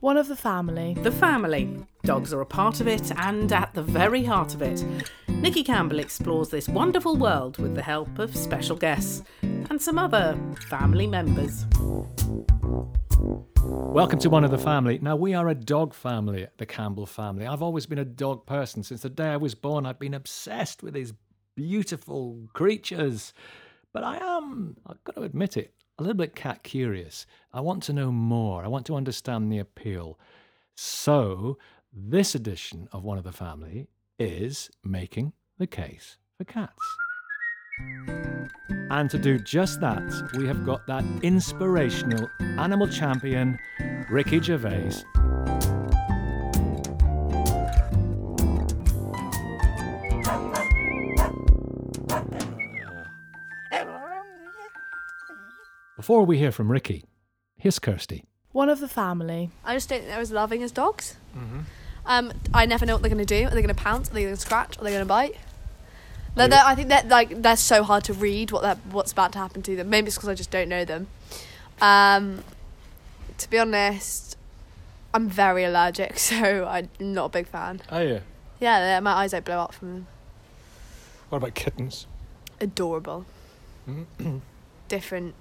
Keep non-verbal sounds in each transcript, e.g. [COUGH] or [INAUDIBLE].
One of the family. The family. Dogs are a part of it and at the very heart of it. Nicky Campbell explores this wonderful world with the help of special guests and some other family members. Welcome to One of the Family. Now, we are a dog family, the Campbell family. I've always been a dog person. Since the day I was born, I've been obsessed with these beautiful creatures. But I am, I've got to admit it, a little bit cat curious. I want to know more. I want to understand the appeal. So, this edition of One of the Family is making the case for cats. And to do just that, we have got that inspirational animal champion, Ricky Gervais. Before we hear from Ricky, here's Kirsty. One of the family. I just don't think they're as loving as dogs. Um, I never know what they're going to do. Are they going to pounce? Are they going to scratch? Are they going to bite? They're, they're- I think that like they're so hard to read what they're, what's about to happen to them. Maybe it's because I just don't know them. Um, to be honest, I'm very allergic, [LAUGHS] so I'm not a big fan. Oh, yeah. Yeah, my eyes don't blow up from them. What about kittens? Adorable. Different.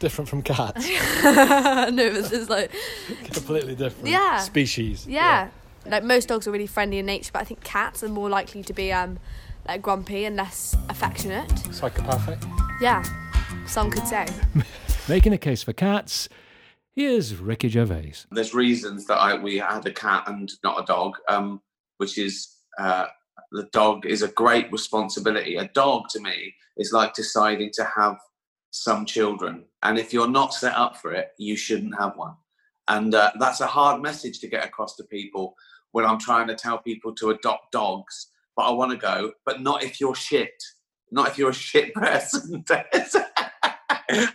Different from cats. [LAUGHS] no, this is like Completely different Yeah. species. Yeah. Like most dogs are really friendly in nature, but I think cats are more likely to be um like grumpy and less affectionate. Psychopathic. Yeah. Some could say. [LAUGHS] Making a case for cats, here's Ricky Gervais. there's reasons that I we had a cat and not a dog, um, which is uh, the dog is a great responsibility. A dog to me is like deciding to have some children, and if you're not set up for it, you shouldn't have one. And uh, that's a hard message to get across to people when I'm trying to tell people to adopt dogs. But I want to go, but not if you're shit. Not if you're a shit [LAUGHS] person. [LAUGHS]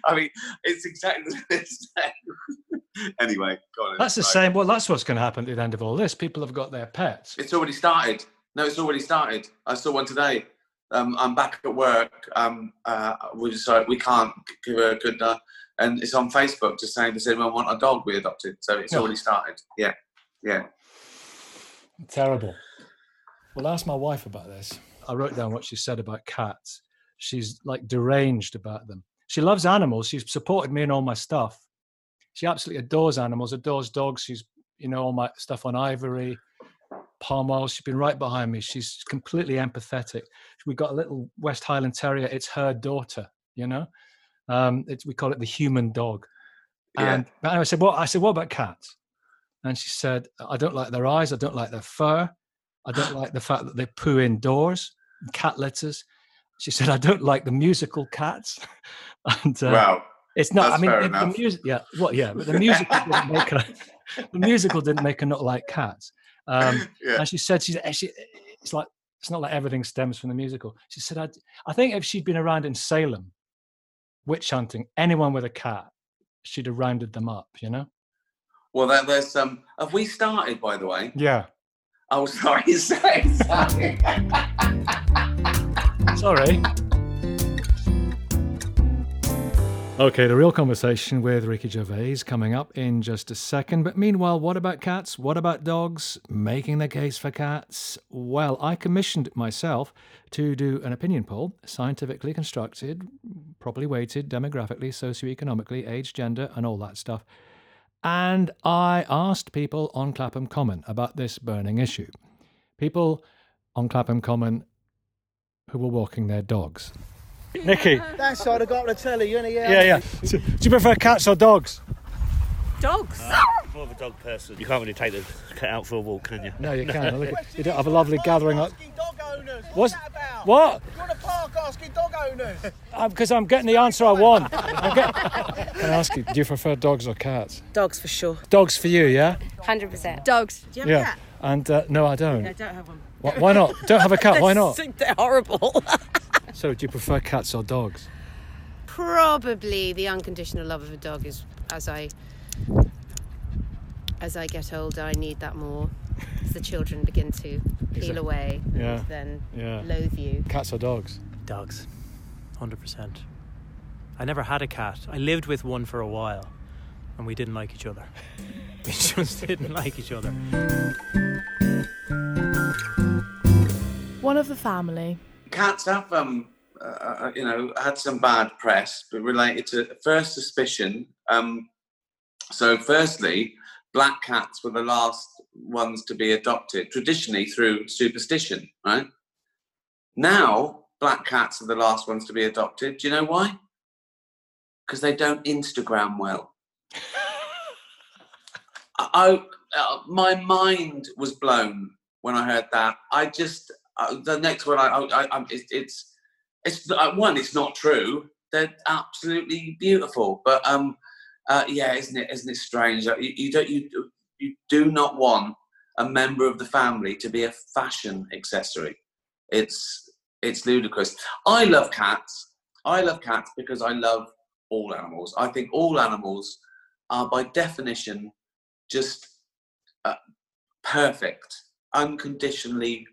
I mean, it's exactly the same. [LAUGHS] anyway, go on. That's the Right. same. Well, that's what's going to happen at the end of all this. People have got their pets. It's already started. No, it's already started. I saw one today. Um, I'm back at work. Um, uh, we decided we can't give her a good, uh, and it's on Facebook just saying, does anyone want a dog we adopted? So it's Yeah. already started. Yeah, yeah. Terrible. Well, ask my wife about this. I wrote down what she said about cats. She's like deranged about them. She loves animals. She's supported me in all my stuff. She absolutely adores animals, adores dogs. She's, you know, all my stuff on Ivory, Palm Oil. She's been right behind me. She's completely empathetic. We've got a little West Highland Terrier. It's her daughter, you know? Um, it's, we call it the human dog. And I said, "What?" I said, "What about cats?" And she said, "I don't like their eyes. I don't like their fur. I don't [SIGHS] like the fact that they poo indoors, cat litters." She said, "I don't like the musical cats." [LAUGHS] and uh, wow. it's not. I mean, it- the music. Yeah, well, yeah, but the [LAUGHS] musical didn't make her. The musical didn't make her not like cats. Um, [LAUGHS] Yeah. and she said, "She's she, it's like it's not like everything stems from the musical." She said, I, "I think if she'd been around in Salem, witch hunting, anyone with a cat, she'd have rounded them up." You know? Well, there, there's um. Have we started, by the way? Yeah. Oh, [LAUGHS] sorry. sorry. sorry. Sorry. Okay, the real conversation with Ricky Gervais coming up in just a second. But meanwhile, what about cats? What about dogs? Making the case for cats? Well, I commissioned myself to do an opinion poll, scientifically constructed, properly weighted, demographically, socioeconomically, age, gender, and all that stuff. And I asked people on Clapham Common about this burning issue. People on Clapham Common who were walking their dogs. Nicky. That side I got on the telly, you know, yeah. Yeah, yeah. So, do you prefer cats or dogs? Dogs. More of a dog person. You can't really take the cat out for a walk, can you? No, you can. Look, you don't have a lovely gathering up. Dog owners. What's- What's that about? What? You're on a park asking dog owners. [LAUGHS] Because I'm getting the answer I want. I'm get- [LAUGHS] Can I ask you, do you prefer dogs or cats? Dogs for sure. Dogs for you, yeah? Hundred percent. Dogs. Do you have a Yeah. cat? And uh, no, I don't. I don't have one. Why, why not? Don't have a cat. Why [LAUGHS] not? I think they're horrible. [LAUGHS] So, do you prefer cats or dogs? Probably the unconditional love of a dog is as I as I get older, I need that more. As the children begin to peel it- away, Yeah. and then Yeah. loathe you. Cats or dogs? Dogs, hundred percent. I never had a cat. I lived with one for a while, and we didn't like each other. [LAUGHS] We just didn't like each other. One of the family. Cats have, um, uh, uh, you know, had some bad press, but related to first suspicion. Um, so, firstly, black cats were the last ones to be adopted, traditionally through superstition, right? Now, black cats are the last ones to be adopted. Do you know why? Because they don't Instagram well. [LAUGHS] I, uh, my mind was blown when I heard that. I just uh, the next one I, I, I it's it's it's uh, one. It's not true. They're absolutely beautiful, but um, uh, yeah, isn't it? Isn't it strange? You, you don't you do- you do not want a member of the family to be a fashion accessory. It's it's ludicrous. I love cats. I love cats because I love all animals. I think all animals are by definition just uh, perfect, unconditionally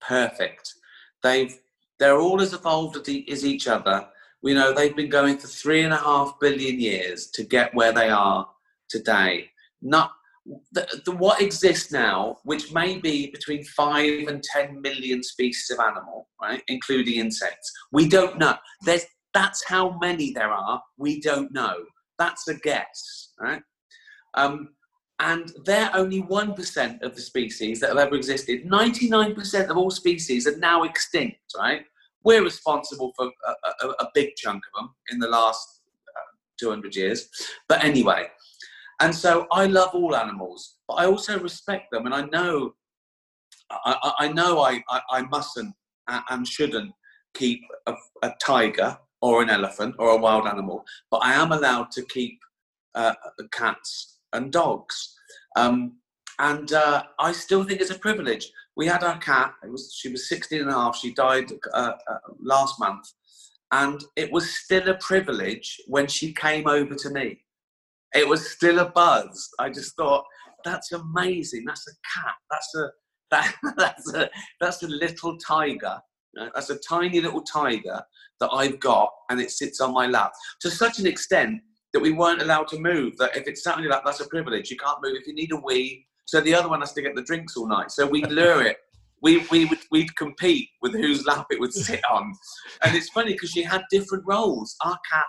perfect. They've they're all as evolved as, each other. We know they've been going for three and a half billion years to get where they are today. Not the, the, what exists now, which may be between five and ten million species of animal, right, including insects. We don't know. There's that's how many there are. We don't know. That's a guess, right? Um, and they're only 1% of the species that have ever existed. 99% of all species are now extinct, right? We're responsible for a, a, a big chunk of them in the last uh, 200 years. But anyway, and so I love all animals, but I also respect them, and I know, I, I- know I, I, I mustn't and shouldn't keep a, a tiger or an elephant or a wild animal, but I am allowed to keep uh, cats and dogs. Um, and uh, I still think it's a privilege. We had our cat, was, she was 16 and a half, she died uh, uh, last month. And it was still a privilege when she came over to me. It was still a buzz. I just thought, that's amazing. That's a cat. That's a [LAUGHS] that, that's a that's a little tiger. That's a tiny little tiger that I've got, and it sits on my lap to such an extent that we weren't allowed to move. That if it's on your that's a privilege. You can't move if you need a wee. So the other one has to get the drinks all night. So we'd lure it. We we would we'd compete with whose lap it would sit on, and it's funny because she had different roles. Our cat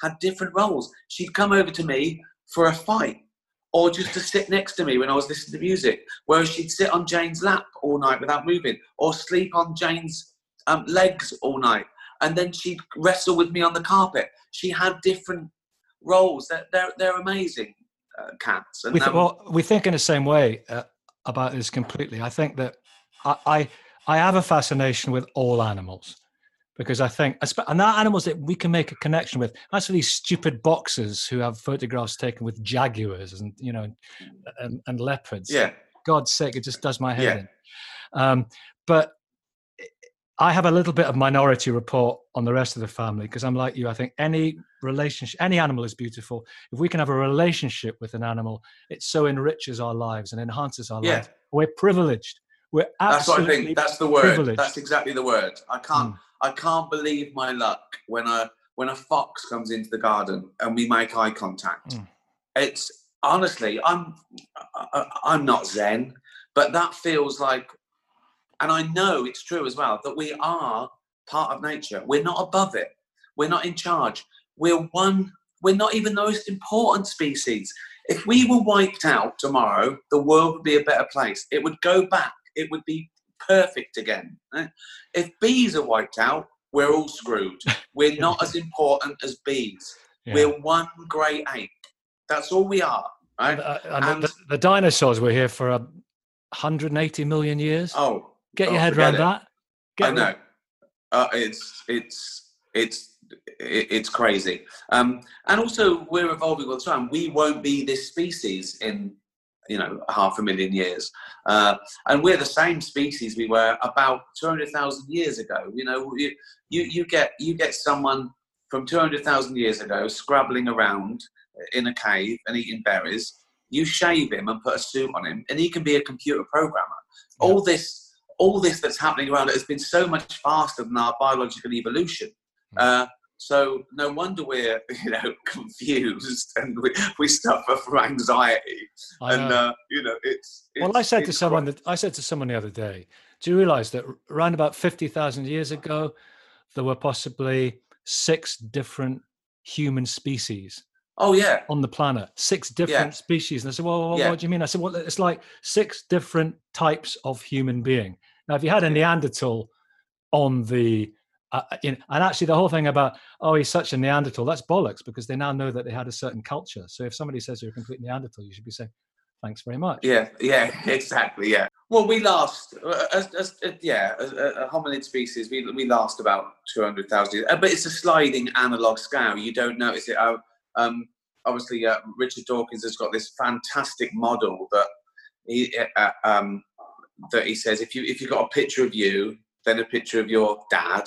had different roles. She'd come over to me for a fight, or just to sit next to me when I was listening to music. Whereas she'd sit on Jane's lap all night without moving, or sleep on Jane's um, legs all night, and then she'd wrestle with me on the carpet. She had different roles. They're they're, they're amazing uh, cats. And We th- well, we think in the same way uh, about this completely. I think that I, I I have a fascination with all animals because I think, and that animals that we can make a connection with. That's for these stupid boxers who have photographs taken with jaguars and you know and, and leopards. yeah, God's sake, it just does my head Yeah. in. Um, but I have a little bit of minority report on the rest of the family because I'm like you. I think any relationship, any animal is beautiful. If we can have a relationship with an animal, it so enriches our lives and enhances our Yeah. lives. We're privileged. We're absolutely. that's what I think. That's the word. privileged. That's exactly the word. I can't. Mm. I can't believe my luck when a when a fox comes into the garden and we make eye contact. Mm. It's honestly, I'm I, I'm not zen, but that feels like, and I know it's true as well that we are part of nature. We're not above it. We're not in charge. We're one. We're not even the most important species. If we were wiped out tomorrow, the world would be a better place. It would go back. It would be perfect again. If bees are wiped out, we're all screwed. [LAUGHS] We're not as important as bees. Yeah. We're one great ape. That's all we are. Right? Uh, and and- the, the dinosaurs were here for a 180 million years. Oh, Get oh, your head around it. that. Get I know. Uh, it's it's it's it's crazy. Um, and also, we're evolving all the time. We won't be this species in you know half a million years, uh, and we're the same species we were about two hundred thousand years ago. You know, you you you get you get someone from two hundred thousand years ago scrabbling around in a cave and eating berries. You shave him and put a suit on him, and he can be a computer programmer. All this all this that's happening around it has been so much faster than our biological evolution. Uh, So no wonder we're [LAUGHS] you know confused and we, we suffer from anxiety. And uh, you know it's, it's well, I said to someone quite- that I said to someone the other day, do you realize that around about 50,000 years ago, there were possibly six different human species oh yeah on the planet, six different species. And I said, well, well, Yeah. what do you mean? I said, well, it's like six different types of human being. Now, if you had a Neanderthal on the, uh, you know, and actually the whole thing about, oh, he's such a Neanderthal, that's bollocks because they now know that they had a certain culture. So if somebody says you're a complete Neanderthal, you should be saying, thanks very much. Yeah, yeah, [LAUGHS] exactly. Yeah. Well, we last, uh, as, as, uh, yeah, as a, a hominid species, we, we last about 200,000 years. Uh, But it's a sliding analog scale. You don't notice it. Uh, um, obviously, uh, Richard Dawkins has got this fantastic model that he, uh, um, that he says if you if you've got a picture of you, then a picture of your dad,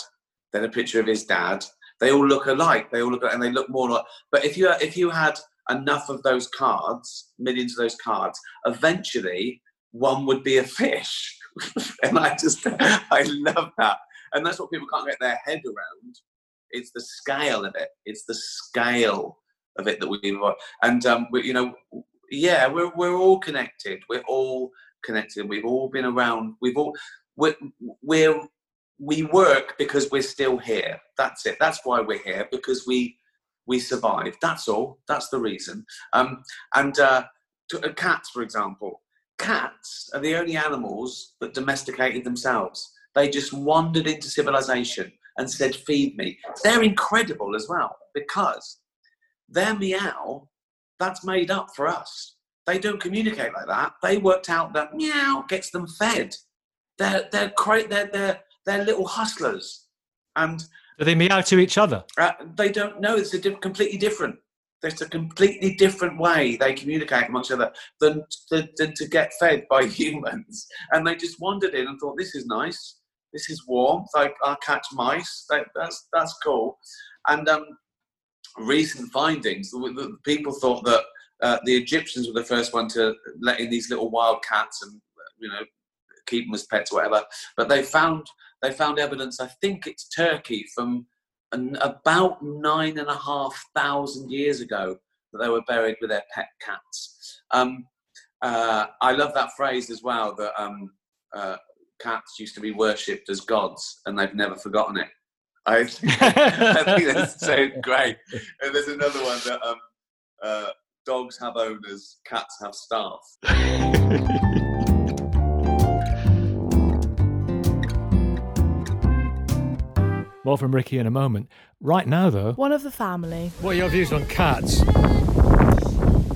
then a picture of his dad, they all look alike. They all look and they look more like. But if you if you had enough of those cards, millions of those cards, eventually one would be a fish. [LAUGHS] and I just, I love that. And that's what people can't get their head around. It's the scale of it. It's the scale of it that we and um, we, you know, yeah, we're we're all connected. We're all connected. And we've all been around. We've all we're, we're we work because we're still here. That's it. That's why we're here because we we survived. That's all. That's the reason. Um, and uh, to, uh, cats, for example, cats are the only animals that domesticated themselves. They just wandered into civilization and said, "Feed me." They're incredible as well because their meow that's made up for us. They don't communicate like that. They worked out that meow gets them fed. They're they're cra- they're they're, they're little hustlers, and Do they meow to each other? uh, they don't know. It's a completely different. There's a completely different way they communicate amongst each other than, than, than to get fed by [LAUGHS] humans. And they just wandered in and thought, "This is nice. This is warm. Like I'll catch mice. That, that's that's cool." And um, recent findings, the, the people thought that uh, the Egyptians were the first one to let in these little wild cats and you know keep them as pets, or whatever. But they found they found evidence. I think it's Turkey from an, about nine and a half thousand years ago that they were buried with their pet cats. Um, uh, I love that phrase as well. That um, uh, cats used to be worshipped as gods, and they've never forgotten it. I think, [LAUGHS] I think that's so [LAUGHS] great. And there's another one that um, uh, dogs have owners, cats have staff. [LAUGHS] More from Ricky in a moment. Right now, though, One of the family. what are your views on cats?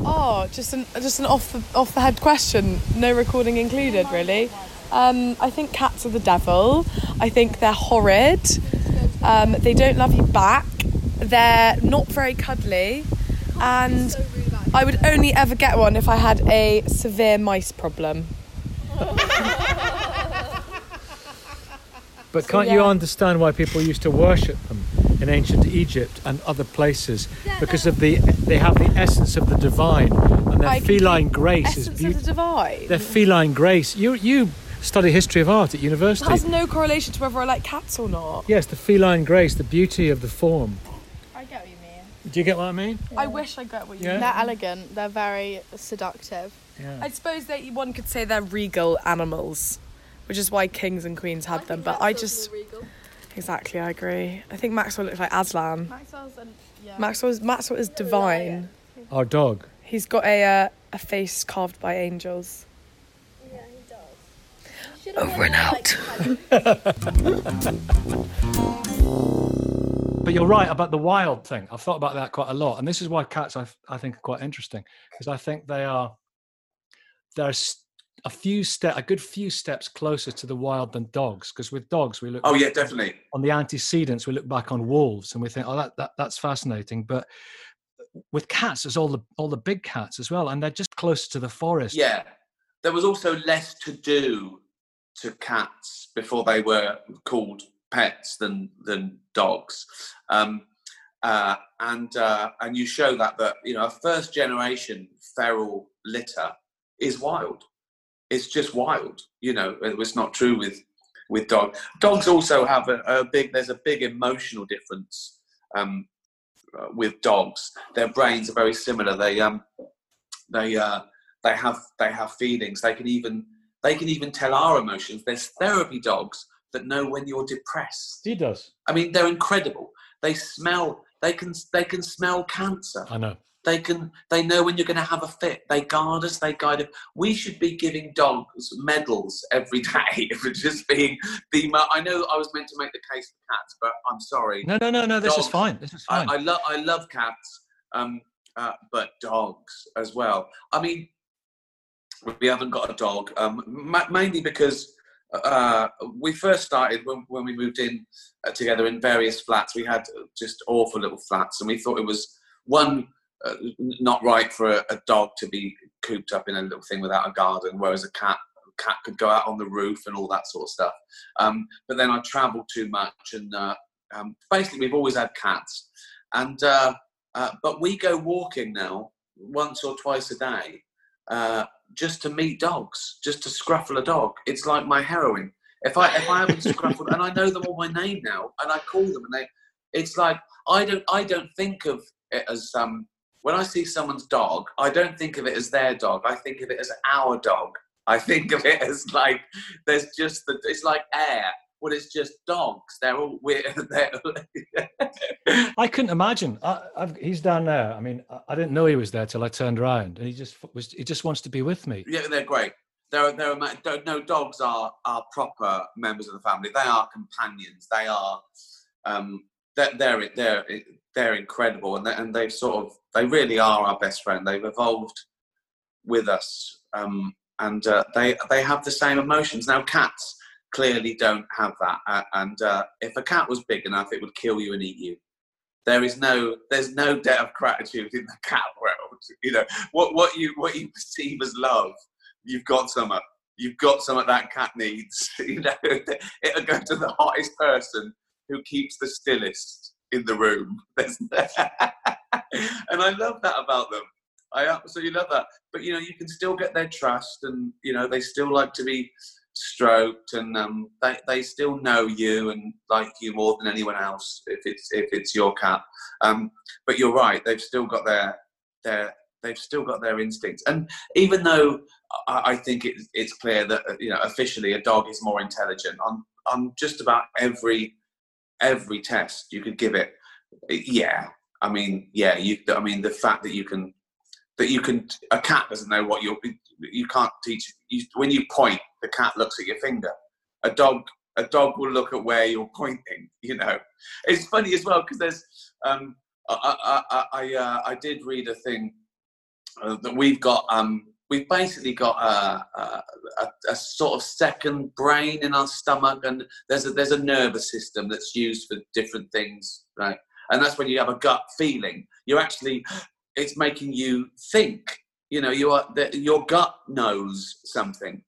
Oh, just an just an off the off the head question, no recording included, really. Um, I think cats are the devil. I think they're horrid. Um, they don't love you back. They're not very cuddly, and I would only ever get one if I had a severe mice problem. [LAUGHS] But can't you understand why people used to worship them in ancient Egypt and other places? Because of the they have the essence of the divine and their Like feline grace is Essence of the divine. Their feline grace. You you study history of art at It university. has no correlation to whether I like cats or not. Yes, the feline grace, the beauty of the form. I get what you mean. Do you get what I mean? I wish I got what you Yeah. mean. They're elegant. They're very seductive. Yeah. I suppose that one could say they're regal animals, which is why kings and queens had them. But I just exactly, I agree. I think Maxwell looks like Aslan. Maxwell's an, yeah. Maxwell's Maxwell is divine. Our dog. He's got a uh, a face carved by angels. Yeah, he does. Over and out. [LAUGHS] But you're right about the wild thing. I've thought about that quite a lot, and this is why cats I, I think are quite interesting because I think they are there's a few step a good few steps closer to the wild than dogs. Because with dogs we look Oh yeah, definitely. on the antecedents, we look back on wolves and we think, oh, that, that that's fascinating. But with cats, there's all the all the big cats as well, and they're just closer to the forest. Yeah, there was also less to do to cats before they were called pets than than dogs, um, uh, and uh, and you show that that you know a first generation feral litter is wild. It's just wild. You know, it was not true with with dog. Dogs also have a, a big. There's a big emotional difference um, uh, with dogs. Their brains are very similar. They um, they uh, they have they have feelings. They can even they can even tell our emotions. There's therapy dogs that know when you're depressed. He does. I mean, they're incredible. They smell. They can. They can smell cancer. I know. They can. They know when you're going to have a fit. They guard us. They guide us. We should be giving dogs medals every [LAUGHS] day for just being the. mo- I know I was meant to make the case for cats, but I'm sorry. No, no, no, no. This is fine. This is fine. I, I love. I love cats, um, uh, but dogs as well. I mean, we haven't got a dog, um, ma- mainly because uh, we first started when, when we moved in uh, together in various flats. We had just awful little flats, and we thought it was one uh, not right for a, a dog to be cooped up in a little thing without a garden, whereas a cat cat could go out on the roof and all that sort of stuff. Um, but then I travelled too much, and uh, um, basically we've always had cats, and uh, but we go walking now once or twice a day just to meet dogs, just to scruffle a dog. It's like my heroin. If I if I haven't scruffled, and I know them all by name now, and I call them, and they, it's like I don't I don't think of it as um when I see someone's dog, I don't think of it as their dog. I think of it as our dog. I think of it as like there's just the it's like air. Well, it's just dogs. They're all [LAUGHS] weird. They're, I couldn't imagine. I, I've, he's down there. I mean, I, I didn't know he was there till I turned around, and he just was. He just wants to be with me. Yeah, they're great. They're, they're no dogs are are proper members of the family. They are companions. They are um, they're they're they're, they're incredible, and they, and they've sort of they really are our best friend. They've evolved with us, um, and uh, they they have the same emotions. Now cats clearly don't have that, and uh, if a cat was big enough, it would kill you and eat you. There is no there's no debt of gratitude in the cat world. [LAUGHS] You know what what you what you perceive as love you've got some of. you've got some of that cat needs [LAUGHS] you know [LAUGHS] it'll go to the hottest person who keeps the stillest in the room and i love that about them i absolutely love that but you know you can still get their trust and you know they still like to be stroked and um, they, they still know you and like you more than anyone else if it's if it's your cat. Um, but you're right they've still got their their they've still got their instincts. And even though I, I think it, it's clear that uh, you know officially a dog is more intelligent on on just about every every test you could give it yeah. I mean yeah you i mean the fact that you can that you can a cat doesn't know what you're you can't teach you, when you point the cat looks at your finger. A dog a dog will look at where you're pointing [LAUGHS] you know. It's funny as well because there's um i i i uh, I did read a thing uh, that we've got um we've basically got a, a, a sort of second brain in our stomach and there's a there's a nervous system that's used for different things right? And that's when you have a gut feeling. You're actually it's making you think. You know you are the, your gut knows something.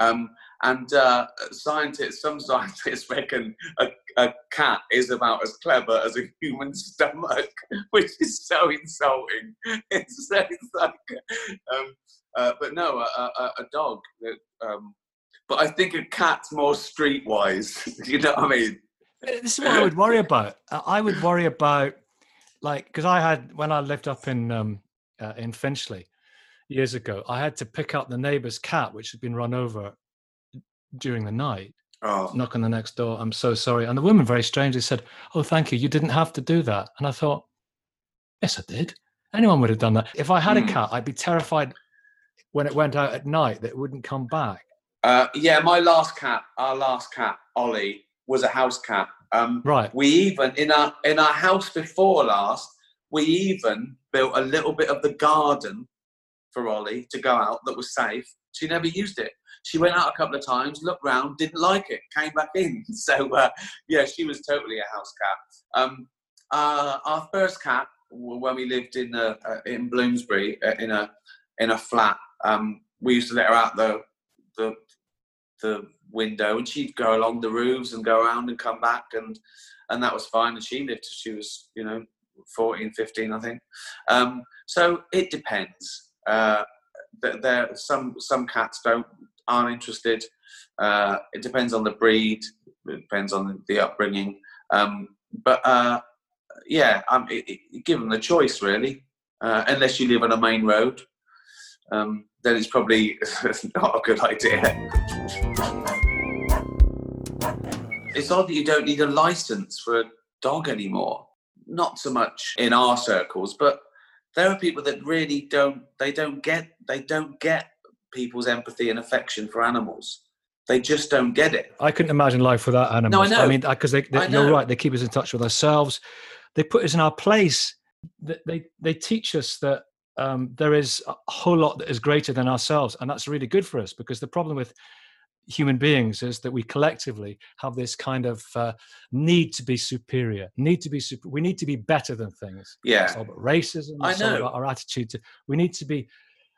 Um, and uh, scientists some [LAUGHS] scientists reckon a, a cat is about as clever as a human stomach [LAUGHS] which is so insulting. [LAUGHS] It's, it's like um, uh, but no a, a, a dog um, but i think a cat's more streetwise you know what i mean? This is what I would worry about. I would worry about, like, because I had when I lived up in um, uh, in Finchley years ago, I had to pick up the neighbour's cat, which had been run over during the night. Oh. Knock on the next door. I'm so sorry. And the woman very strangely said, "Oh, thank you. You didn't have to do that." And I thought, yes, I did. Anyone would have done that. If I had a Hmm. cat, I'd be terrified when it went out at night that it wouldn't come back. Uh, yeah, my last cat, our last cat, Ollie, was a house cat. Um, Right. We even in our in our house before last, we even built a little bit of the garden for Ollie to go out that was safe. She never used it. She went out a couple of times, looked round, didn't like it, came back in. [LAUGHS] So uh, yeah, she was totally a house cat. Um, uh, our first cat, when we lived in uh, uh, in Bloomsbury uh, in a in a flat, um, we used to let her out the the the window and she'd go along the roofs and go around and come back and and that was fine and she lived till she was you know 14 15 i think um, so it depends uh, th- there some some cats don't aren't interested uh, it depends on the breed it depends on the upbringing um, but uh, yeah, um, it, it, give them the choice really. Uh, unless you live on a main road, um, then it's probably [LAUGHS] not a good idea. It's odd that you don't need a license for a dog anymore. Not so much in our circles, but there are people that really don't. They don't get. They don't get people's empathy and affection for animals. They just don't get it. I couldn't imagine life without animals. No, I know. I mean, because they, they, you're right. They keep us in touch with ourselves. They put us in our place. They they, they teach us that um, there is a whole lot that is greater than ourselves, and that's really good for us. Because the problem with human beings is that we collectively have this kind of uh, need to be superior, need to be super, we need to be better than things. Yeah. It's all about racism. I It's all know. about our attitude to. We need to be.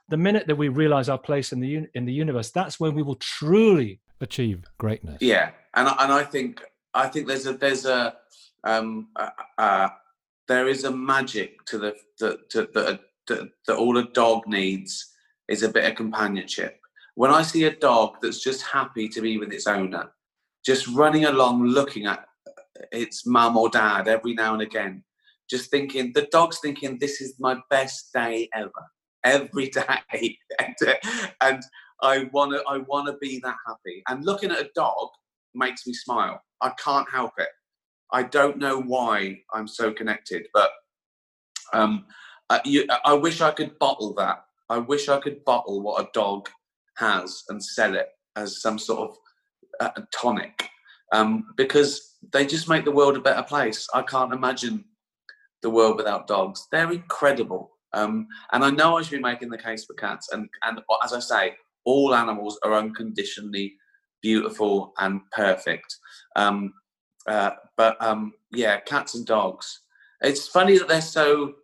The minute that we realize our place in the in the universe, that's when we will truly achieve greatness. Yeah, and I- and I think I think there's a there's a um uh, uh, there is a magic to the that that that all a dog needs is a bit of companionship. When I see a dog that's just happy to be with its owner, just running along, looking at its mum or dad every now and again, just thinking the dog's thinking this is my best day ever, every [LAUGHS] day, and, and I want to I want to be that happy. And looking at a dog makes me smile. I can't help it. I don't know why I'm so connected, but um, uh, you, I wish I could bottle that. I wish I could bottle what a dog has and sell it as some sort of uh, tonic, um, because they just make the world a better place. I can't imagine the world without dogs. They're incredible. Um, and I know I should be making the case for cats. And, and as I say, all animals are unconditionally beautiful and perfect. Um, uh, but um, yeah, cats and dogs. It's funny that they're so.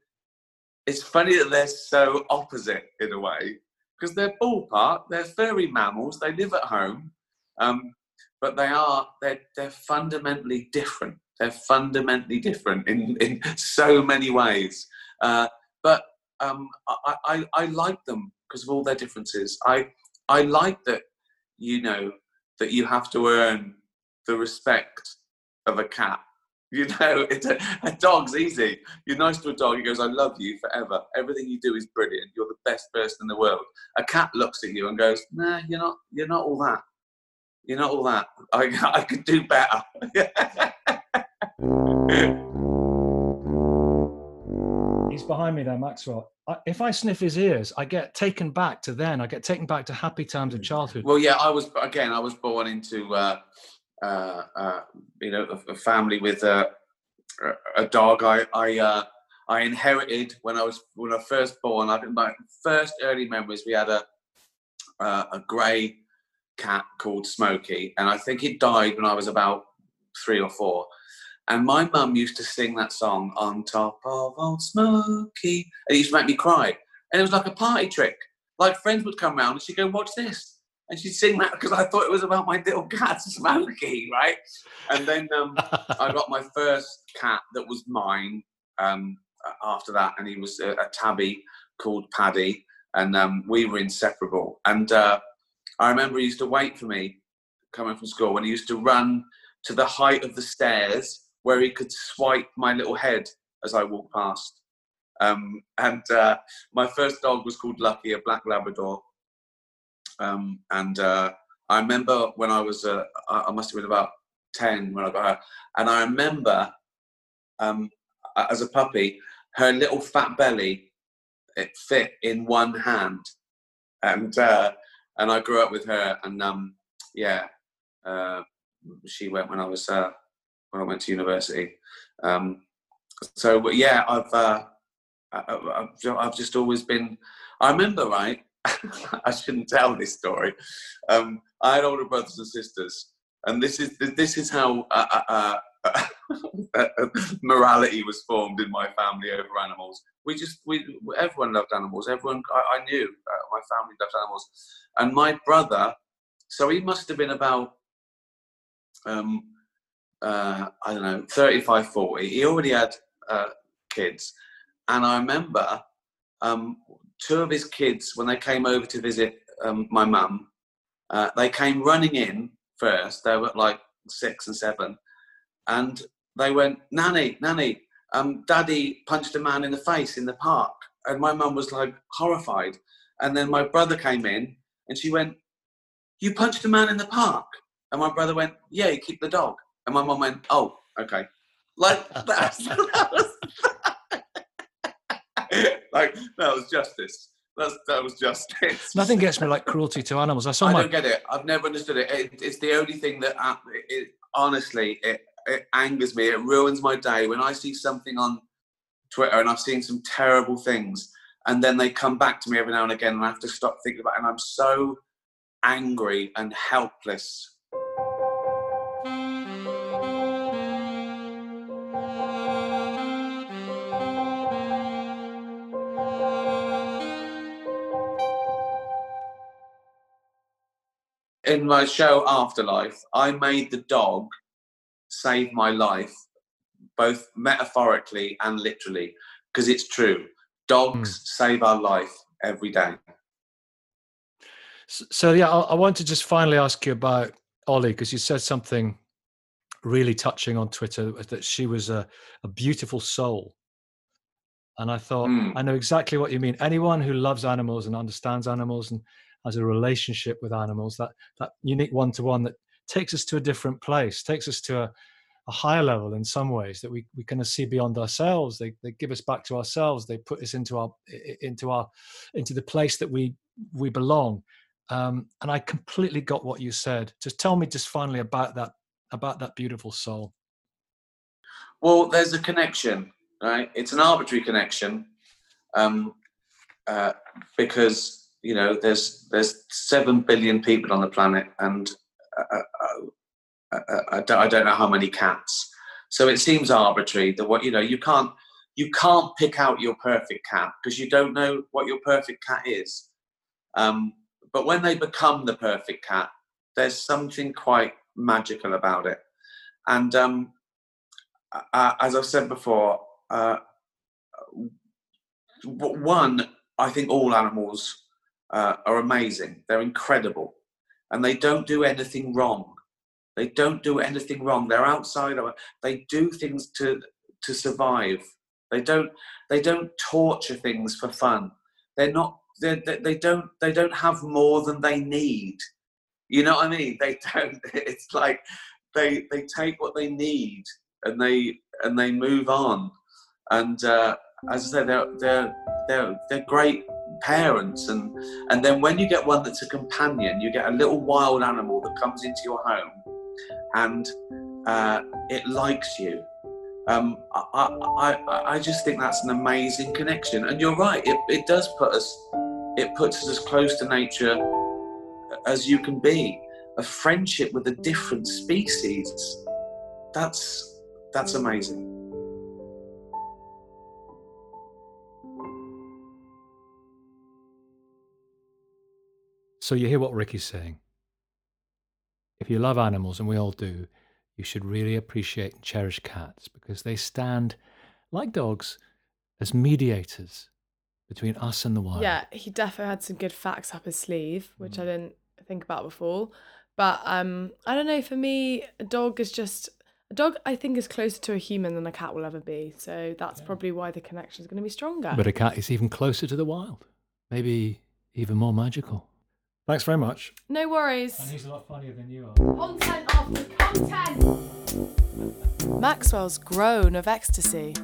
It's funny that they're so opposite in a way because they're ballpark. They're furry mammals. They live at home, um, but they are they're they're fundamentally different. They're fundamentally different in in so many ways. Uh, but um, I, I I like them because of all their differences. I I like that you know that you have to earn the respect of a cat. You know, [LAUGHS] it's a, a dog's easy. You're nice to a dog, he goes, I love you forever. Everything you do is brilliant. You're the best person in the world. A cat looks at you and goes, Nah, you're not you're not all that. You're not all that. I [LAUGHS] I could do better. [LAUGHS] He's behind me there, Maxwell. I, if I sniff his ears, I get taken back to then. I get taken back to happy times of childhood. Well, yeah, I was again. I was born into uh, uh, uh, you know a, a family with a, a dog. I I uh, I inherited when I was when I first born. I think my first early memories. We had a a grey cat called Smokey, and I think it died when I was about three or four. And my mum used to sing that song on top of old Smokey. And it used to make me cry. And it was like a party trick. Like friends would come round and she'd go, Watch this. And she'd sing that because I thought it was about my little cat, [LAUGHS] Smokey, right? And then um, [LAUGHS] I got my first cat that was mine um, after that. And he was a, a tabby called Paddy. And um, we were inseparable. And uh, I remember he used to wait for me coming from school and he used to run to the height of the stairs where he could swipe my little head as I walked past. Um, and uh, my first dog was called Lucky, a black Labrador. Um, and uh, I remember when I was, uh, I must have been about 10 when I got her. And I remember um, as a puppy, her little fat belly, it fit in one hand. And, uh, and I grew up with her. And um, yeah, uh, she went when I was uh, when I went to university. Um, so but yeah, I've uh, I've, I've just always been. I remember right. [LAUGHS] I shouldn't tell this story. Um, I had older brothers and sisters, and this is this is how uh, uh, [LAUGHS] uh, morality was formed in my family over animals. We just we everyone loved animals. Everyone I, I knew uh, my family loved animals, and my brother. So he must have been about um, uh, I don't know, 35, 40. He already had uh, kids. And I remember um, two of his kids, when they came over to visit um, my mum, uh, they came running in first. They were like six and seven. And they went, Nanny, Nanny, um, Daddy punched a man in the face in the park, and my mum was like horrified. And then my brother came in, and she went, "You punched a man in the park?" And my brother went, "Yeah, he kicked the dog." And my mum went, "Oh, okay." Like [LAUGHS] that was like that was justice. That's, that was justice. Nothing gets me like cruelty to animals. I saw I my don't get it. I've never understood it. it it's the only thing that, uh, it, it, honestly, it, it angers me. It ruins my day when I see something on Twitter and I've seen some terrible things, and then they come back to me every now and again, and I have to stop thinking about it. And I'm so angry and helpless. In my show Afterlife, I made the dog save my life, both metaphorically and literally, because it's true. Dogs save our life every day. S- So yeah, I, I want to just finally ask you about Ollie because you said something really touching on Twitter that she was a, a beautiful soul, and I thought Mm. I know exactly what you mean. Anyone who loves animals and understands animals and has a relationship with animals, that that unique one to one that takes us to a different place, takes us to a, a higher level in some ways that we we kind of see beyond ourselves. They they give us back to ourselves. They put us into our into our into the place that we we belong. Um, and I completely got what you said. Just tell me, just finally about that about that beautiful soul. Well, there's a connection, right? It's an arbitrary connection, um, uh, because you know there's there's seven billion people on the planet, and uh, uh, uh, I, don't, I don't know how many cats. So it seems arbitrary that what you know you can't you can't pick out your perfect cat because you don't know what your perfect cat is. Um, but when they become the perfect cat, there's something quite magical about it, and um, uh, as I've said before, uh, one, I think all animals uh, are amazing. They're incredible, and they don't do anything wrong. They don't do anything wrong. They're outside. They do things to to survive. They don't. They don't torture things for fun. They're not. They, they, they don't. They don't have more than they need. You know what I mean? They [LAUGHS] don't. It's like they they take what they need and they and they move on. And uh, as I said, they're they're they're they're great parents. And and then when you get one that's a companion, you get a little wild animal that comes into your home, and uh, it likes you. Um, I, I, I, just think that's an amazing connection. And you're right, it, it does put us, it puts us as close to nature as you can be. A friendship with a different species. That's that's amazing. So you hear what Ricky's saying. If you love animals, and we all do, you should really appreciate and cherish cats because they stand, like dogs, as mediators between us and the wild. Yeah, he definitely had some good facts up his sleeve, which Mm. I didn't think about before. But um, I don't know. For me, a dog is just a dog. I think is closer to a human than a cat will ever be. So that's probably why the connection is going to be stronger. But a cat is even closer to the wild, maybe even more magical. Thanks very much. no worries. And he's a lot funnier than you are. Content after content. Maxwell's groan of ecstasy.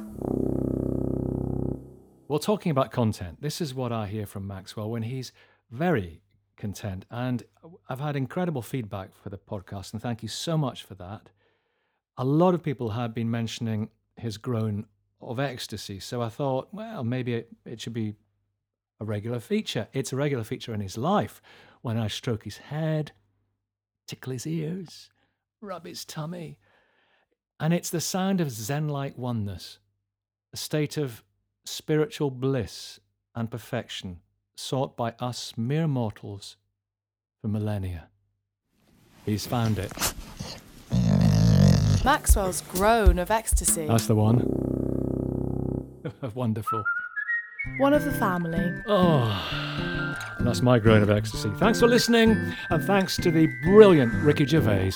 Well, talking about content, this is what I hear from Maxwell when he's very content. And I've had incredible feedback for the podcast, and thank you so much for that. A lot of people have been mentioning his groan of ecstasy. So I thought, well, maybe it, it should be a regular feature. It's a regular feature in his life when I stroke his head, tickle his ears, rub his tummy. And it's the sound of Zen like oneness, a state of spiritual bliss and perfection sought by us mere mortals for millennia. He's found it. Maxwell's groan of ecstasy. That's the one. [LAUGHS] Wonderful. One of the family. Oh, and that's my groan of ecstasy. Thanks for listening, and thanks to the brilliant Ricky Gervais.